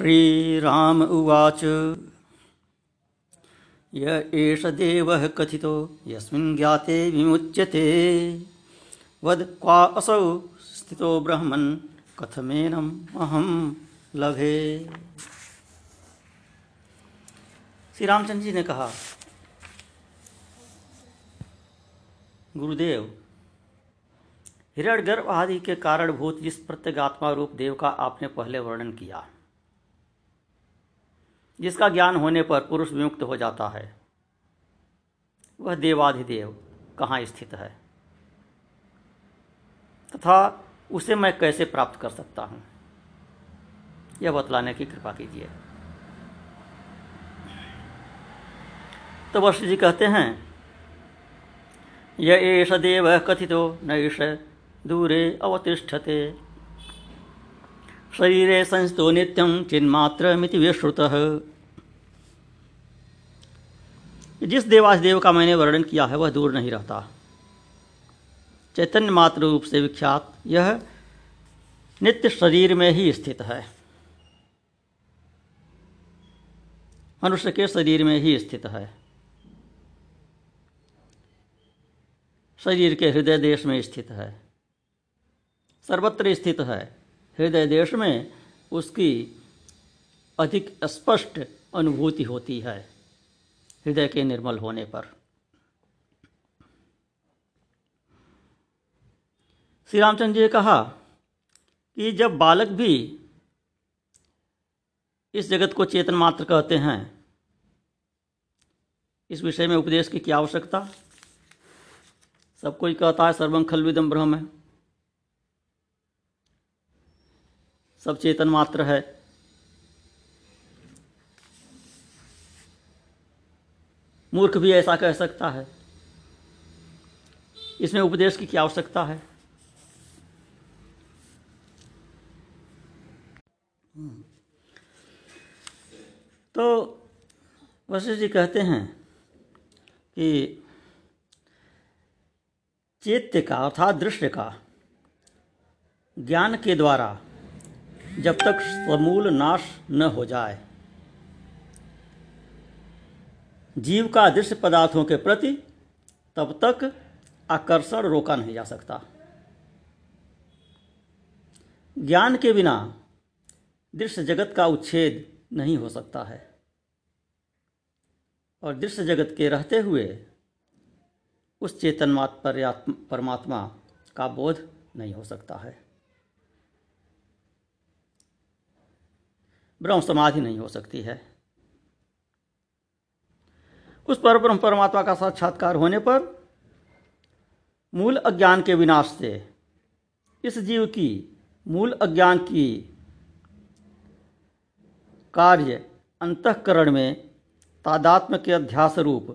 श्रीराम उवाच। य एष देवः कथितो, यस्मिन् ज्ञाते विमुच्यते। वद क्वा असौ स्थितो ब्रह्मन्, कथमेनम् अहं लभे। श्री रामचंद्र जी ने कहा, गुरुदेव हिरण गर्भ आदि के कारणभूत जिस प्रत्यगात्मा रूप देव का आपने पहले वर्णन किया। जिसका ज्ञान होने पर पुरुष विमुक्त हो जाता है। वह देवाधिदेव कहाँ स्थित है? तथा उसे मैं कैसे प्राप्त कर सकता हूँ? यह बतलाने की कृपा कीजिए। तो वशिष्ठ जी कहते हैं, य एष देव कथितो नैष दूरे अवतिष्ठते। शरीरे संस्थो नित्यं चिन्मात्रमिति विश्रुतः। जिस देवासदेव का मैंने वर्णन किया है, वह दूर नहीं रहता। चैतन्य मात्र रूप से विख्यात, यह नित्य शरीर में ही स्थित है। मनुष्य के शरीर में ही स्थित है। शरीर के हृदय देश में स्थित है। सर्वत्र स्थित है। हृदय देश में उसकी अधिक स्पष्ट अनुभूति होती है, हृदय के निर्मल होने पर। श्री रामचंद्र जी ने कहा कि जब बालक भी इस जगत को चेतन मात्र कहते हैं, इस विषय में उपदेश की क्या आवश्यकता? सब कोई कहता है सर्वम खलविदम ब्रह्म। है सब चेतन मात्र है। मूर्ख भी ऐसा कह सकता है। इसमें उपदेश की क्या आवश्यकता है? तो वशिष्ठ जी कहते हैं कि चैत्य का अर्थात दृश्य का ज्ञान के द्वारा जब तक समूल नाश न हो जाए। जीव का दृश्य पदार्थों के प्रति तब तक आकर्षण रोका नहीं जा सकता। ज्ञान के बिना दृश्य जगत का उच्छेद नहीं हो सकता है। और दृश्य जगत के रहते हुए उस चेतन मात परमात्मा का बोध नहीं हो सकता है। ब्रह्म समाधि नहीं हो सकती है। उस पर ब्रह्म परमात्मा का साक्षात्कार होने पर मूल अज्ञान के विनाश से, इस जीव की मूल अज्ञान की कार्य अंतकरण में तादात्म के अध्यास रूप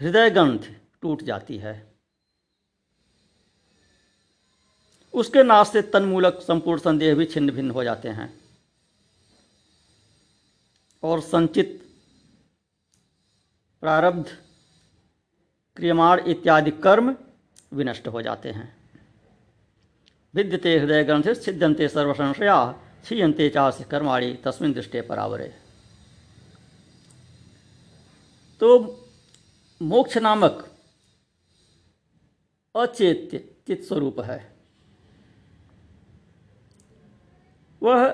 हृदय ग्रंथ टूट जाती है। उसके नाश से तन्मूलक संपूर्ण संदेह भी छिन्न भिन्न हो जाते हैं। और संचित, प्रारब्ध, क्रियमाण इत्यादि कर्म विनष्ट हो जाते हैं। विद्यते हृदय ग्रंथ छिद्यंते सर्वसंशया क्षीयते चाश कर्माणी तस्मिन दृष्टि परावरे। तो मोक्ष नामक अचेत्य चित स्वरूप है। वह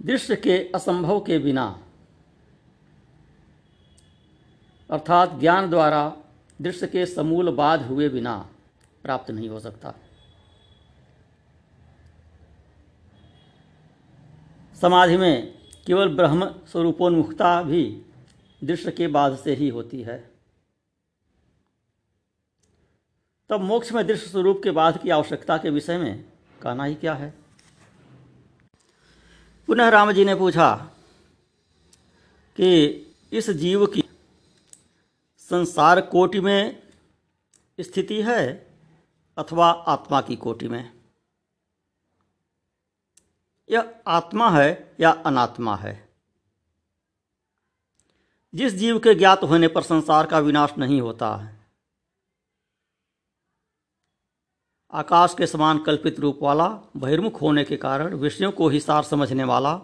दृश्य के असंभव के बिना, अर्थात ज्ञान द्वारा दृश्य के समूल बाध हुए बिना प्राप्त नहीं हो सकता। समाधि में केवल ब्रह्म स्वरूपोन्मुखता भी दृश्य के बाद से ही होती है। तब मोक्ष में दृश्य स्वरूप के बाद की आवश्यकता के विषय में कहना ही क्या है? पुनः राम जी ने पूछा कि इस जीव की संसार कोटि में स्थिति है अथवा आत्मा की कोटि में? यह आत्मा है या अनात्मा है? जिस जीव के ज्ञात होने पर संसार का विनाश नहीं होता है आकाश के समान कल्पित रूप वाला, बहिर्मुख होने के कारण विषयों को ही सार समझने वाला,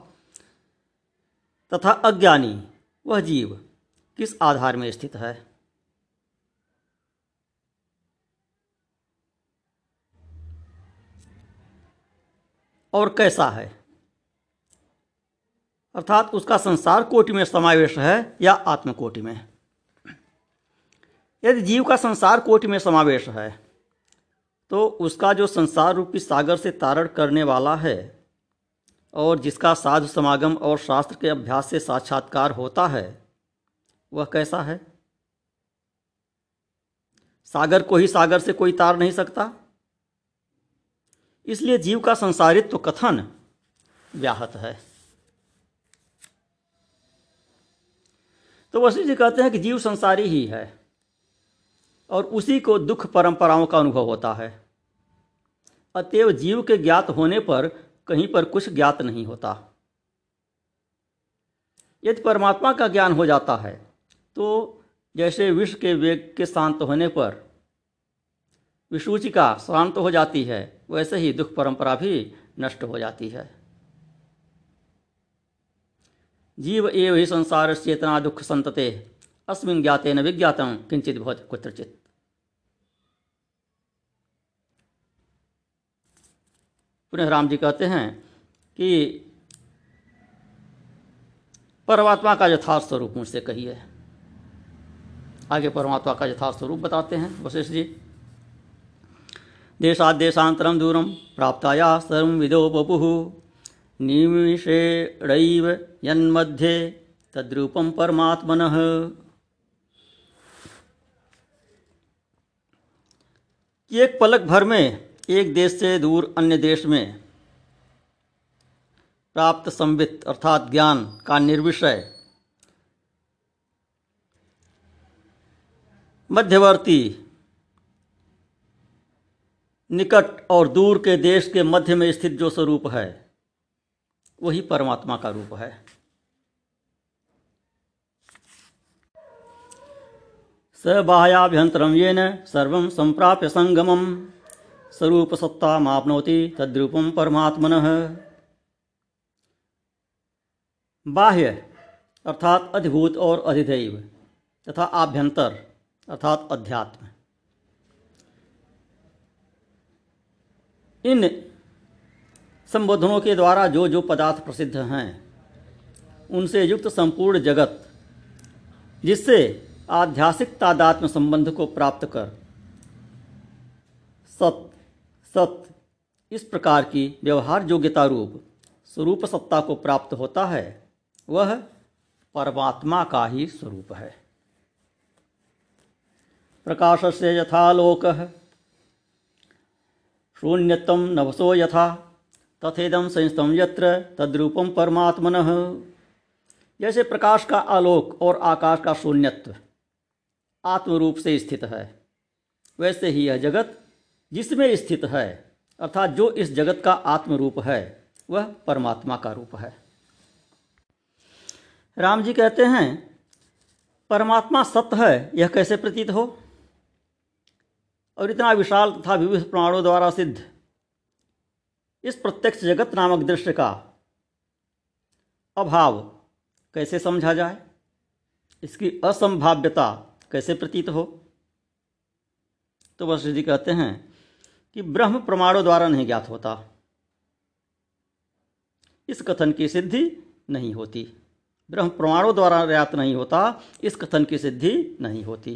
तथा अज्ञानी, वह जीव, किस आधार में स्थित है? और कैसा है? अर्थात उसका संसार कोटि में समावेश है या आत्मकोटि में? यदि जीव का संसार कोटि में समावेश है तो उसका जो संसार रूपी सागर से तारण करने वाला है और जिसका साधु समागम और शास्त्र के अभ्यास से साक्षात्कार होता है, वह कैसा है? सागर को ही सागर से कोई तार नहीं सकता। इसलिए जीव का संसारित्व कथन व्याहत है। तो वशिष्ठ जी कहते हैं कि जीव संसारी ही है और उसी को दुख परंपराओं का अनुभव होता है। अतएव जीव के ज्ञात होने पर कहीं पर कुछ ज्ञात नहीं होता। यदि परमात्मा का ज्ञान हो जाता है तो जैसे विश्व के वेग के शांत होने पर विसूचिका शांत हो जाती है, वैसे ही दुख परंपरा भी नष्ट हो जाती है। जीव एव ही संसार चेतना दुख संतते, अस्मिन ज्ञाते न विज्ञातम किंचित बहुत कुत्रचित। पुनः राम जी कहते हैं कि परमात्मा का यथार्थ स्वरूप मुझसे कहिए। आगे परमात्मा का यथार्थ स्वरूप बताते हैं, वशिष्ठ जी। देशात देशांतरम दूरम प्राप्ताया सर्व विदो बपु निमिषेणैव यन्मध्ये तद्रूपम परमात्मन। एक पलक भर में एक देश से दूर अन्य देश में प्राप्त संवित अर्थात ज्ञान का निर्विषय मध्यवर्ती निकट और दूर के देश के मध्य में स्थित जो स्वरूप है, वही परमात्मा का रूप है। स बाह्याभ्यंतरम ये न सर्व संप्राप्य संगमम। स्वरूप सत्ता मापनोति तद्रूपम परमात्मन। बाह्य, अर्थात अधिभूत और अधिदैव, तथा आभ्यंतर, अर्थात अध्यात्म। इन संबोधनों के द्वारा जो जो पदार्थ प्रसिद्ध हैं, उनसे युक्त संपूर्ण जगत, जिससे आध्यासिक तादात्म संबंध को प्राप्त कर सत सत। इस प्रकार की व्यवहार योग्यता रूप स्वरूप सत्ता को प्राप्त होता है, वह परमात्मा का ही स्वरूप है। प्रकाश से यथालोक शून्यतम नवसो यथा तथेदम संस्तम यत्र तद्रूपम परमात्मन। जैसे प्रकाश का आलोक और आकाश का शून्यत्व आत्मरूप से स्थित है, वैसे ही यह जगत जिसमें स्थित है, अर्थात जो इस जगत का आत्मरूप है, वह परमात्मा का रूप है। राम जी कहते हैं, परमात्मा सत्य है, यह कैसे प्रतीत हो? और इतना विशाल तथा विविध प्रमाणों द्वारा सिद्ध। इस प्रत्यक्ष जगत नामक दृश्य का अभाव कैसे समझा जाए? इसकी असंभाव्यता कैसे प्रतीत हो? तो वशिष्ठ जी कहते हैं कि ब्रह्म प्रमाणों द्वारा नहीं ज्ञात होता। इस कथन की सिद्धि नहीं होती। ब्रह्म प्रमाणों द्वारा ज्ञात नहीं होता, इस कथन की सिद्धि नहीं होती।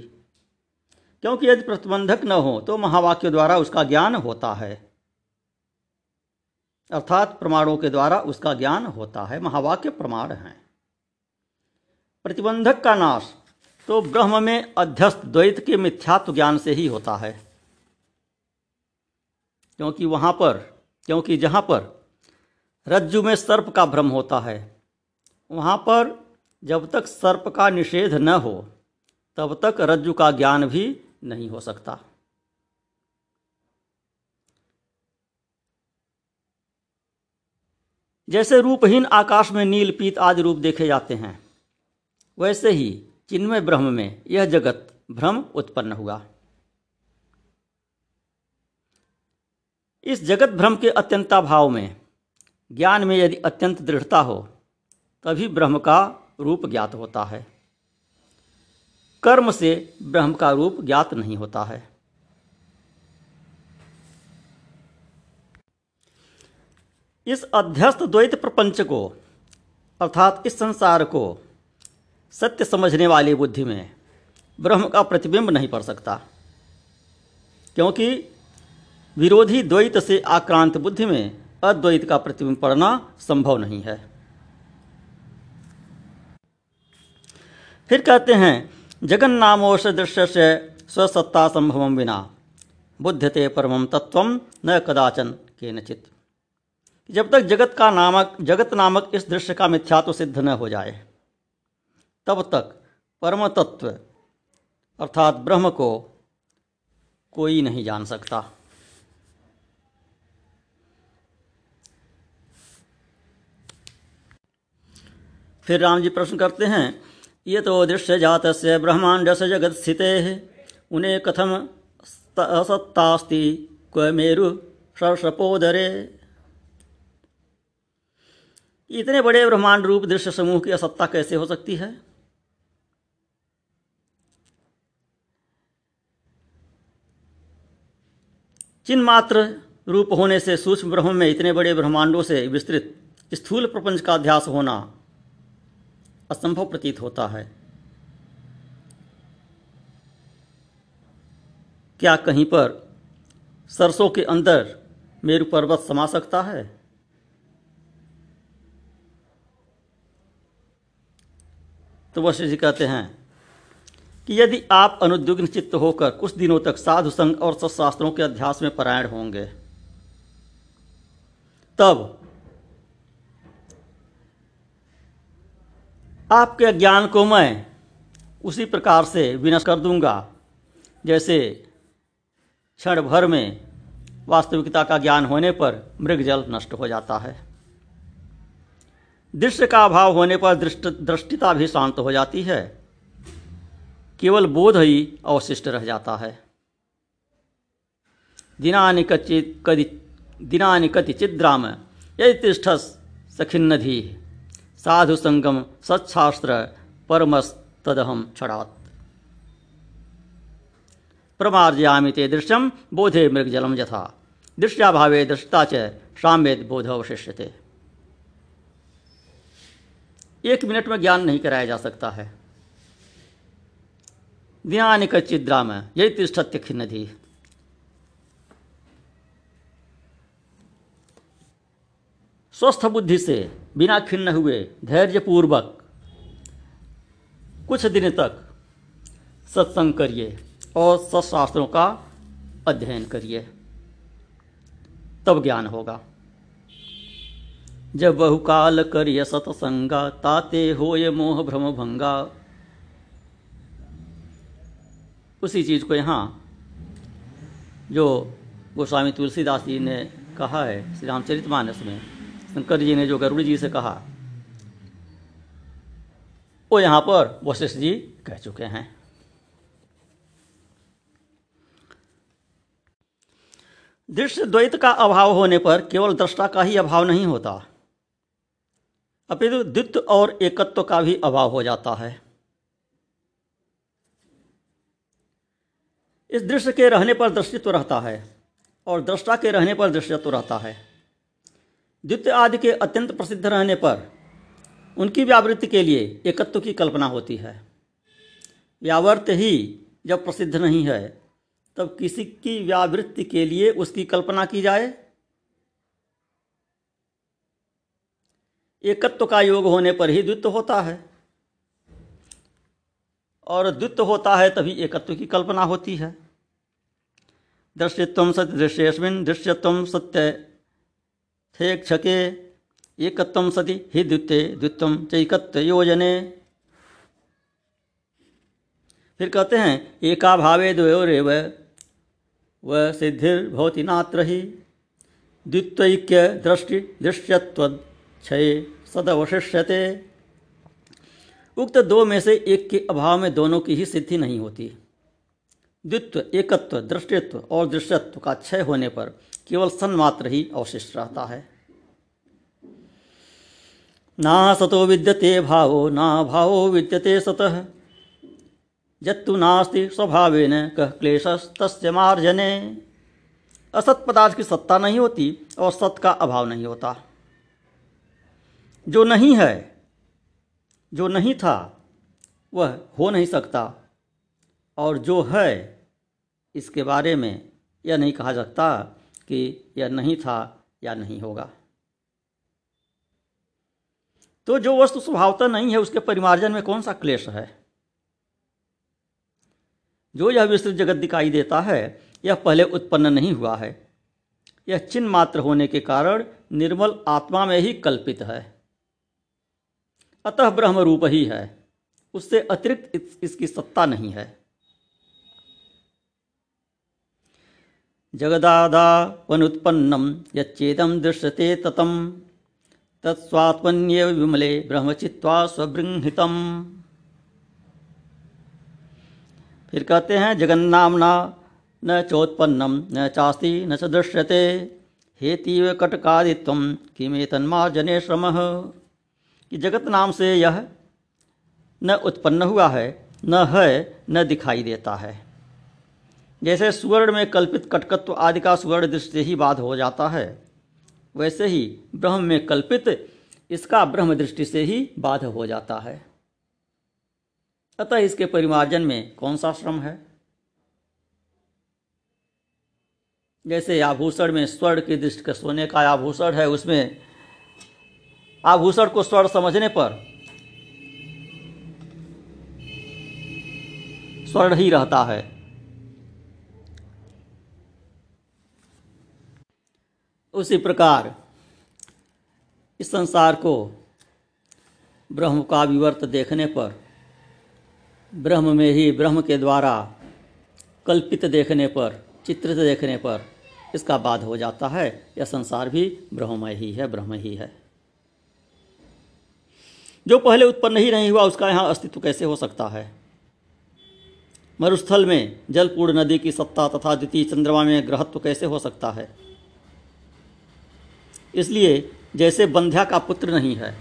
क्योंकि यदि प्रतिबंधक न हो तो महावाक्य द्वारा उसका ज्ञान होता है। अर्थात प्रमाणों के द्वारा उसका ज्ञान होता है। महावाक्य प्रमाण हैं। प्रतिबंधक का नाश तो ब्रह्म में अध्यस्त द्वैत के मिथ्यात्व ज्ञान से ही होता है। क्योंकि वहाँ पर, क्योंकि जहाँ पर रज्जु में सर्प का भ्रम होता है, वहाँ पर जब तक सर्प का निषेध न हो, तब तक रज्जु का ज्ञान भी नहीं हो सकता। जैसे रूपहीन आकाश में नील पीत आदि रूप देखे जाते हैं, वैसे ही चिन्मय ब्रह्म में यह जगत भ्रम उत्पन्न हुआ। इस जगत भ्रम के अत्यंता भाव में, ज्ञान में यदि अत्यंत दृढ़ता हो, तभी ब्रह्म का रूप ज्ञात होता है। कर्म से ब्रह्म का रूप ज्ञात नहीं होता है। इस अध्यस्त द्वैत प्रपंच को, अर्थात इस संसार को, सत्य समझने वाली बुद्धि में ब्रह्म का प्रतिबिंब नहीं पड़ सकता। क्योंकि विरोधी द्वैत से आक्रांत बुद्धि में अद्वैत का प्रतिबिंब पड़ना संभव नहीं है। फिर कहते हैं जगन नामोश दृश्य से स्वसत्ता संभव बिना बुद्धते परम तत्व न कदाचन के नचित जब तक जगत का नामक, जगत नामक इस दृश्य का मिथ्यात्व सिद्ध न हो जाए, तब तक परम तत्व अर्थात ब्रह्म को कोई नहीं जान सकता। फिर राम जी प्रश्न करते हैं, ये तो दृश्य जात से ब्रह्मांड से जगत स्थित। उन्हें कथम असत्तास्ति, क्व मेरु इतने बड़े ब्रह्मांड रूप दृश्य समूह की असत्ता कैसे हो सकती है? चिन्ह मात्र रूप होने से सूक्ष्म ब्रह्म में इतने बड़े ब्रह्मांडों से विस्तृत स्थूल प्रपंच का अध्यास होना असंभव प्रतीत होता है। क्या कहीं पर सरसों के अंदर मेरु पर्वत समा सकता है? तो वशिष्ठ जी कहते हैं कि यदि आप अनुद्विग्न चित्त होकर कुछ दिनों तक साधु संघ और सत्शास्त्रों के अध्यास में परायण होंगे, तब आपके ज्ञान को मैं उसी प्रकार से विनष्ट कर दूँगा। जैसे क्षण भर में वास्तविकता का ज्ञान होने पर मृग जल नष्ट हो जाता है। दृश्य का अभाव होने पर दृष्ट, दृष्टिता भी शांत हो जाती है। केवल बोध ही अवशिष्ट रह जाता है। दिनानि कचित कदि दिनानि चिद्राम, यदि तिष्ठस सखिन्नधि साधु संगम सत्शास्त्र परमस तदहम क्षणात् प्रमार्जयामि ते दृश्यम बोधे मृगजलम यथा। दृश्याभावे दृष्टा च साम्येद बोध अवशिष्यते। एक मिनट में ज्ञान नहीं कराया जा सकता है। ज्ञान चिद्रा में यही तिष्ठत्य खिन्नधि स्वस्थ बुद्धि से बिना खिन्न हुए, धैर्यपूर्वक। कुछ दिन तक सत्संग करिए और सत्शास्त्रों का अध्ययन करिए। तब ज्ञान होगा। जब बहुकाल करिय सतसंगा, ताते हो ये मोह भ्रम भंगा। उसी चीज़ को यहाँ जो गोस्वामी तुलसीदास जी ने कहा है, श्री रामचरित मानस में शंकर जी ने जो गरुड़ जी से कहा, वो यहाँ पर वशिष्ठ जी कह चुके हैं। दृश्य द्वैत का अभाव होने पर केवल दृष्टा का ही अभाव नहीं होता, अपितु द्वित्व और एकत्व का भी अभाव हो जाता है। इस दृश्य के रहने पर दृष्टित्व रहता है और दृष्टा के रहने पर दृश्यत्व रहता है। द्वितीय आदि के अत्यंत प्रसिद्ध रहने पर उनकी व्यावृत्ति के लिए एकत्व की कल्पना होती है। व्यावर्त ही जब प्रसिद्ध नहीं है, तब किसी की व्यावृत्ति के लिए उसकी कल्पना की जाए। एकत्व का योग होने पर ही द्वित्व होता है। और द्वित्व होता है तभी एकत्व की कल्पना होती है। दृश्यत्व सत्य दृश्यस्मिन दृश्यत्व सत्य थे क्षके, एकत्व सति हि द्वित्य द्वित्व चैकत्व योजने। फिर कहते हैं एका भावे द्वयोरेव, व सिद्धिर्भवती नात्र ही। द्वित्वैक्य दृष्टि दृश्यत्व क्षय सदवशिष्यते। उक्त दो में से एक के अभाव में दोनों की ही सिद्धि नहीं होती। द्वित्व, एकत्व, दृष्टित्व और दृश्यत्व का क्षय होने पर केवल सन्मात्र ही अवशिष्ट रहता है। ना सतो विद्यते भावो, ना भावो विद्यते सतः। जत्तु नास्ति स्वभावेन कह क्लेशस्तस्य मार्जने। असत पदार्थ की सत्ता नहीं होती और सत का अभाव नहीं होता। जो नहीं है, जो नहीं था, वह हो नहीं सकता। और जो है इसके बारे में यह नहीं कहा सकता कि यह नहीं था या नहीं होगा। तो जो वस्तु स्वभावता नहीं है, उसके परिमार्जन में कौन सा क्लेश है? जो यह विस्तृत जगत दिखाई देता है, यह पहले उत्पन्न नहीं हुआ है। यह चिन्ह मात्र होने के कारण निर्मल आत्मा में ही कल्पित है। अतः ब्रह्म रूप ही है। उससे अतिरिक्त इसकी सत्ता नहीं है। जगदादा वनुत्पन्नम यच्चेदम दृश्यते ततम। तत्स्वात्मन्य विमले ब्रह्मचित्वा स्वबृंहितम। फिर कहते हैं, जगन्नामना न चोत्पन्नम, न चास्ति, न च दृश्यते। हेतीव कटकादित्व किमे तन्मार्जने श्रम। कि जगत नाम से यह न उत्पन्न हुआ है, न है, न दिखाई देता है। जैसे सुवर्ण में कल्पित कटकत्व आदि का सुवर्ण दृष्टि से ही बाध हो जाता है, वैसे ही ब्रह्म में कल्पित इसका ब्रह्म दृष्टि से ही बाध हो जाता है। अतः इसके परिमार्जन में कौन सा श्रम है? जैसे आभूषण में स्वर्ण की दृष्टि का सोने का आभूषण है, उसमें आभूषण को स्वर्ण समझने पर स्वर्ण ही रहता है। उसी प्रकार इस संसार को ब्रह्म का विवर्त देखने पर, ब्रह्म में ही ब्रह्म के द्वारा कल्पित देखने पर, चित्रित देखने पर इसका बाध हो जाता है। यह संसार भी ब्रह्ममय ही है, ब्रह्म ही है। जो पहले उत्पन्न ही नहीं हुआ, उसका यहाँ अस्तित्व कैसे हो सकता है? मरुस्थल में जलपूर्ण नदी की सत्ता तथा द्वितीय चंद्रमा में ग्रहत्व कैसे हो सकता है? इसलिए जैसे बंध्या का पुत्र नहीं है,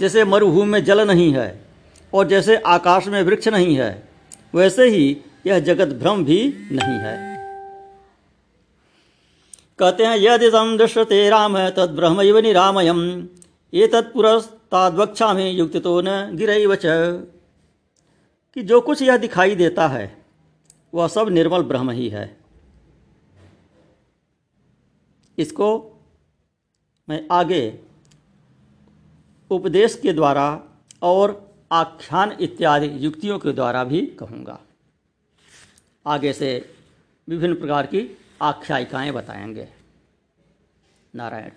जैसे मरुभूमि में जल नहीं है और जैसे आकाश में वृक्ष नहीं है, वैसे ही यह जगत भ्रम भी नहीं है। कहते हैं, यदि तम दृश्यते राम तद ब्रह्म निरामयम। ये तत्पुरस्ताद्वक्षा में युक्त तो न गिरई च। कि जो कुछ यह दिखाई देता है, वह सब निर्मल ब्रह्म ही है। इसको आगे उपदेश के द्वारा और आख्यान इत्यादि युक्तियों के द्वारा भी कहूँगा। आगे से विभिन्न प्रकार की आख्यायिकाएँ बताएँगे। नारायण।